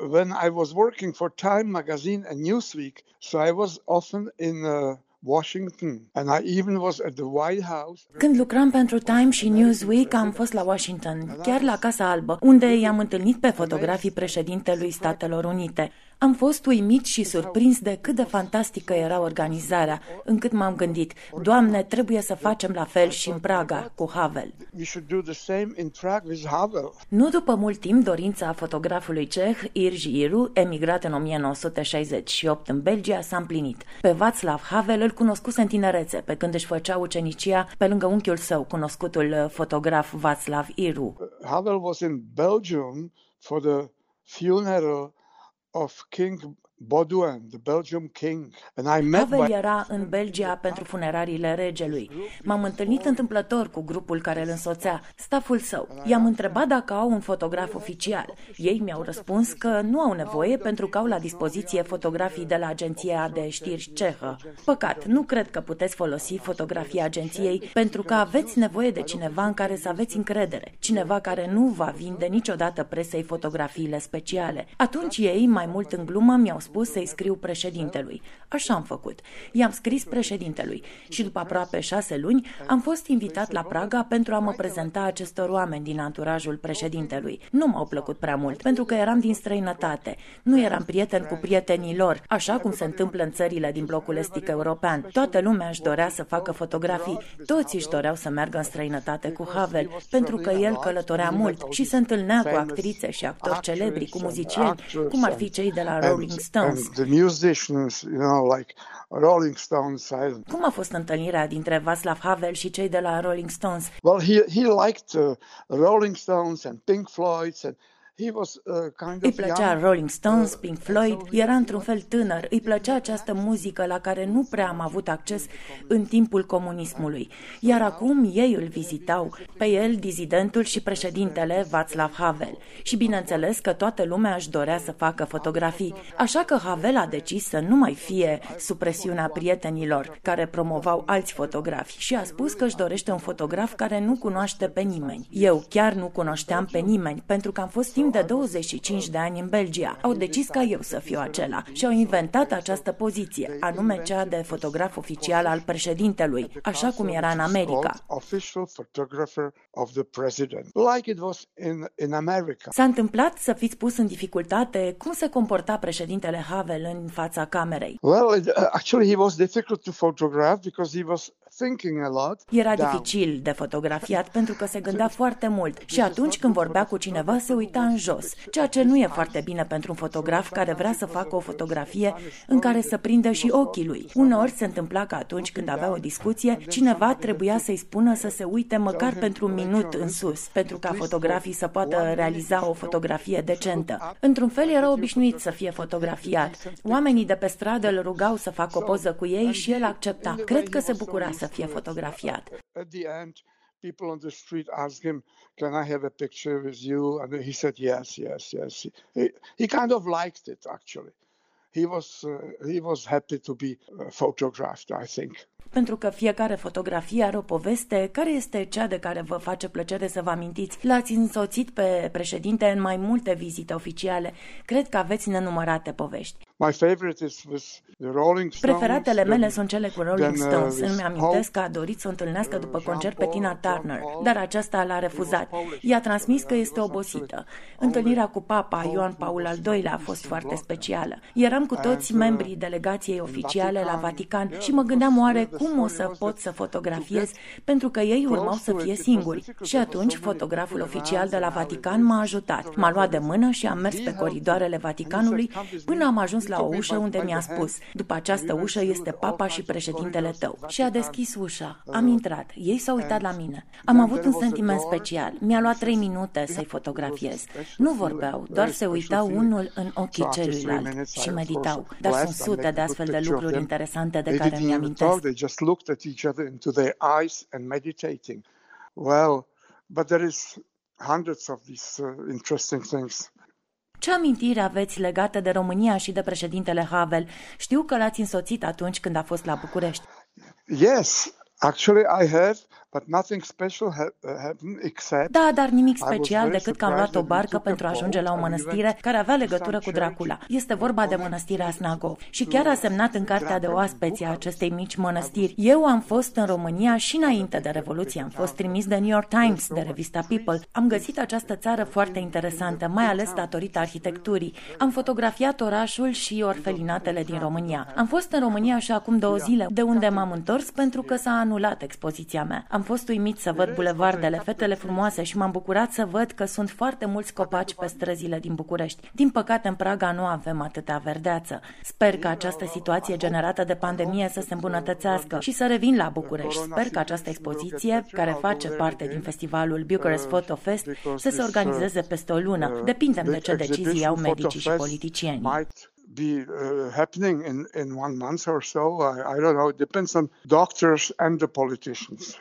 when I was working for Time magazine and Newsweek, so I was often in uh, Washington and I even was at the White House. Când lucram pentru Time și Newsweek, am fost la Washington, chiar la Casa Albă, unde i-am întâlnit pe fotografii președintelui Statelor Unite. Am fost uimit și surprins de cât de fantastică era organizarea, încât m-am gândit, Doamne, trebuie să facem la fel și în Praga, cu Havel. Nu după mult timp, dorința fotografului ceh, Irji Iru, emigrat în 1968 în Belgia, s-a împlinit. Pe Václav Havel îl cunoscuse în tinerețe, pe când își făcea ucenicia pe lângă unchiul său, cunoscutul fotograf Václav Iru. Havel was in Belgium for the funeral of King Baudouin, the Belgium king, and I met Havel era în Belgia pentru funerariile regelui. M-am întâlnit întâmplător cu grupul care îl însoțea, staful său. I-am întrebat dacă au un fotograf oficial. Ei mi-au răspuns că nu au nevoie pentru că au la dispoziție fotografii de la agenția de știri cehă. Păcat, nu cred că puteți folosi fotografia agenției pentru că aveți nevoie de cineva în care să aveți încredere, cineva care nu va vinde niciodată presei fotografiile speciale. Atunci ei, mai mult în glumă, mi-au spus să-i scriu președintelui. Așa am făcut. I-am scris președintelui și după aproape șase luni am fost invitat la Praga pentru a mă prezenta acestor oameni din anturajul președintelui. Nu m-au plăcut prea mult, pentru că eram din străinătate. Nu eram prieten cu prietenii lor, așa cum se întâmplă în țările din blocul estic european. Toată lumea își dorea să facă fotografii, toți își doreau să meargă în străinătate cu Havel, pentru că el călătorea mult și se întâlnea cu actrițe și actori celebri, cu muzicieni, cum ar fi cei de la Rolling Stone Stones. the musicians, you know, like Rolling Stones. Cum a fost întâlnirea dintre Václav Havel și cei de la Rolling Stones? Well, he he liked uh, Rolling Stones and Pink Floyd and Uh, îi plăcea Rolling Stones, uh, Pink Floyd, era într-un fel tânăr, îi plăcea această muzică la care nu prea am avut acces în timpul comunismului. Iar acum ei îl vizitau, pe el dizidentul și președintele Václav Havel. Și bineînțeles că toată lumea își dorea să facă fotografii, așa că Havel a decis să nu mai fie sub presiunea prietenilor care promovau alți fotografi și a spus că își dorește un fotograf care nu cunoaște pe nimeni. Eu chiar nu cunoșteam pe nimeni, pentru că am fost timp timp de 25 de ani în Belgia. Au decis ca eu să fiu acela și au inventat această poziție, anume cea de fotograf oficial al președintelui, așa cum era în America. S-a întâmplat să fiți pus în dificultate cum se comporta președintele Havel în fața camerei. Well, actually he was difficult to photograph because he was era dificil de fotografiat pentru că se gândea foarte mult și atunci când vorbea cu cineva se uita în jos, ceea ce nu e foarte bine pentru un fotograf care vrea să facă o fotografie în care să prindă și ochii lui. Uneori se întâmpla că atunci când avea o discuție, cineva trebuia să-i spună să se uite măcar pentru un minut în sus, pentru ca fotografii să poată realiza o fotografie decentă. Într-un fel era obișnuit să fie fotografiat. Oamenii de pe stradă îl rugau să facă o poză cu ei și el accepta. Cred că se bucura să fie fotografiat. people on the street asked him, "Can I have a picture with you?" And he said, "Yes, yes, yes." He, he kind of liked it actually. He was uh, he was happy to be uh, photographed, I think. Pentru că fiecare fotografie are o poveste, care este cea de care vă face plăcere să vă amintiți? L-ați însoțit pe președinte în mai multe vizite oficiale. Cred că aveți nenumărate povești. My favorite is with the Rolling Stones. Preferatele mele sunt cele cu Rolling uh, Stones. Îmi amintesc că a dorit să o întâlnească uh, după concert pe Tina Turner, dar aceasta l-a refuzat. I-a transmis că este obosită. Întâlnirea cu Papa Ioan Paul al II-lea a fost foarte specială. Eram cu toți uh, membrii delegației oficiale la Vatican și mă gândeam oare cum o să pot să fotografiez, pentru că ei urmau să fie singuri. Și atunci fotograful oficial de la Vatican m-a ajutat. M-a luat de mână și am mers pe coridoarele Vaticanului până am ajuns la o ușă unde mi-a spus, după această ușă este papa și președintele tău. Și a deschis ușa. Am intrat. Ei s-au uitat la mine. Am avut un sentiment special. Mi-a luat trei minute să-i fotografiez. Nu vorbeau, doar se uitau unul în ochii celuilalt și meditau. Dar sunt sute de astfel de lucruri interesante de care mi-amintesc. Well, but there is hundreds of these uh, interesting things. Ce amintiri aveți legate de România și de președintele Havel? Știu că l-ați însoțit atunci când a fost la București. Yes, actually I have Da, dar nimic special decât că am luat o barcă pentru a ajunge la o mănăstire care avea legătură cu Dracula. Este vorba de mănăstirea Snagov. Și chiar a semnat în cartea de oaspeți a acestei mici mănăstiri. Eu am fost în România și înainte de Revoluție. Am fost trimis de New York Times, de revista People. Am găsit această țară foarte interesantă, mai ales datorită arhitecturii. Am fotografiat orașul și orfelinatele din România. Am fost în România și acum două zile, de unde m-am întors pentru că s-a anulat expoziția mea. Am fost uimit să văd bulevardele, fetele frumoase și m-am bucurat să văd că sunt foarte mulți copaci pe străzile din București. Din păcate, în Praga nu avem atâta verdeață. Sper că această situație generată de pandemie să se îmbunătățească și să revin la București. Sper că această expoziție, care face parte din festivalul Bucharest Photo Fest, să se organizeze peste o lună. Depindem de ce decizii au medicii și politicienii. be uh, happening in, in one month or so. I, I don't know. It depends on doctors and the politicians.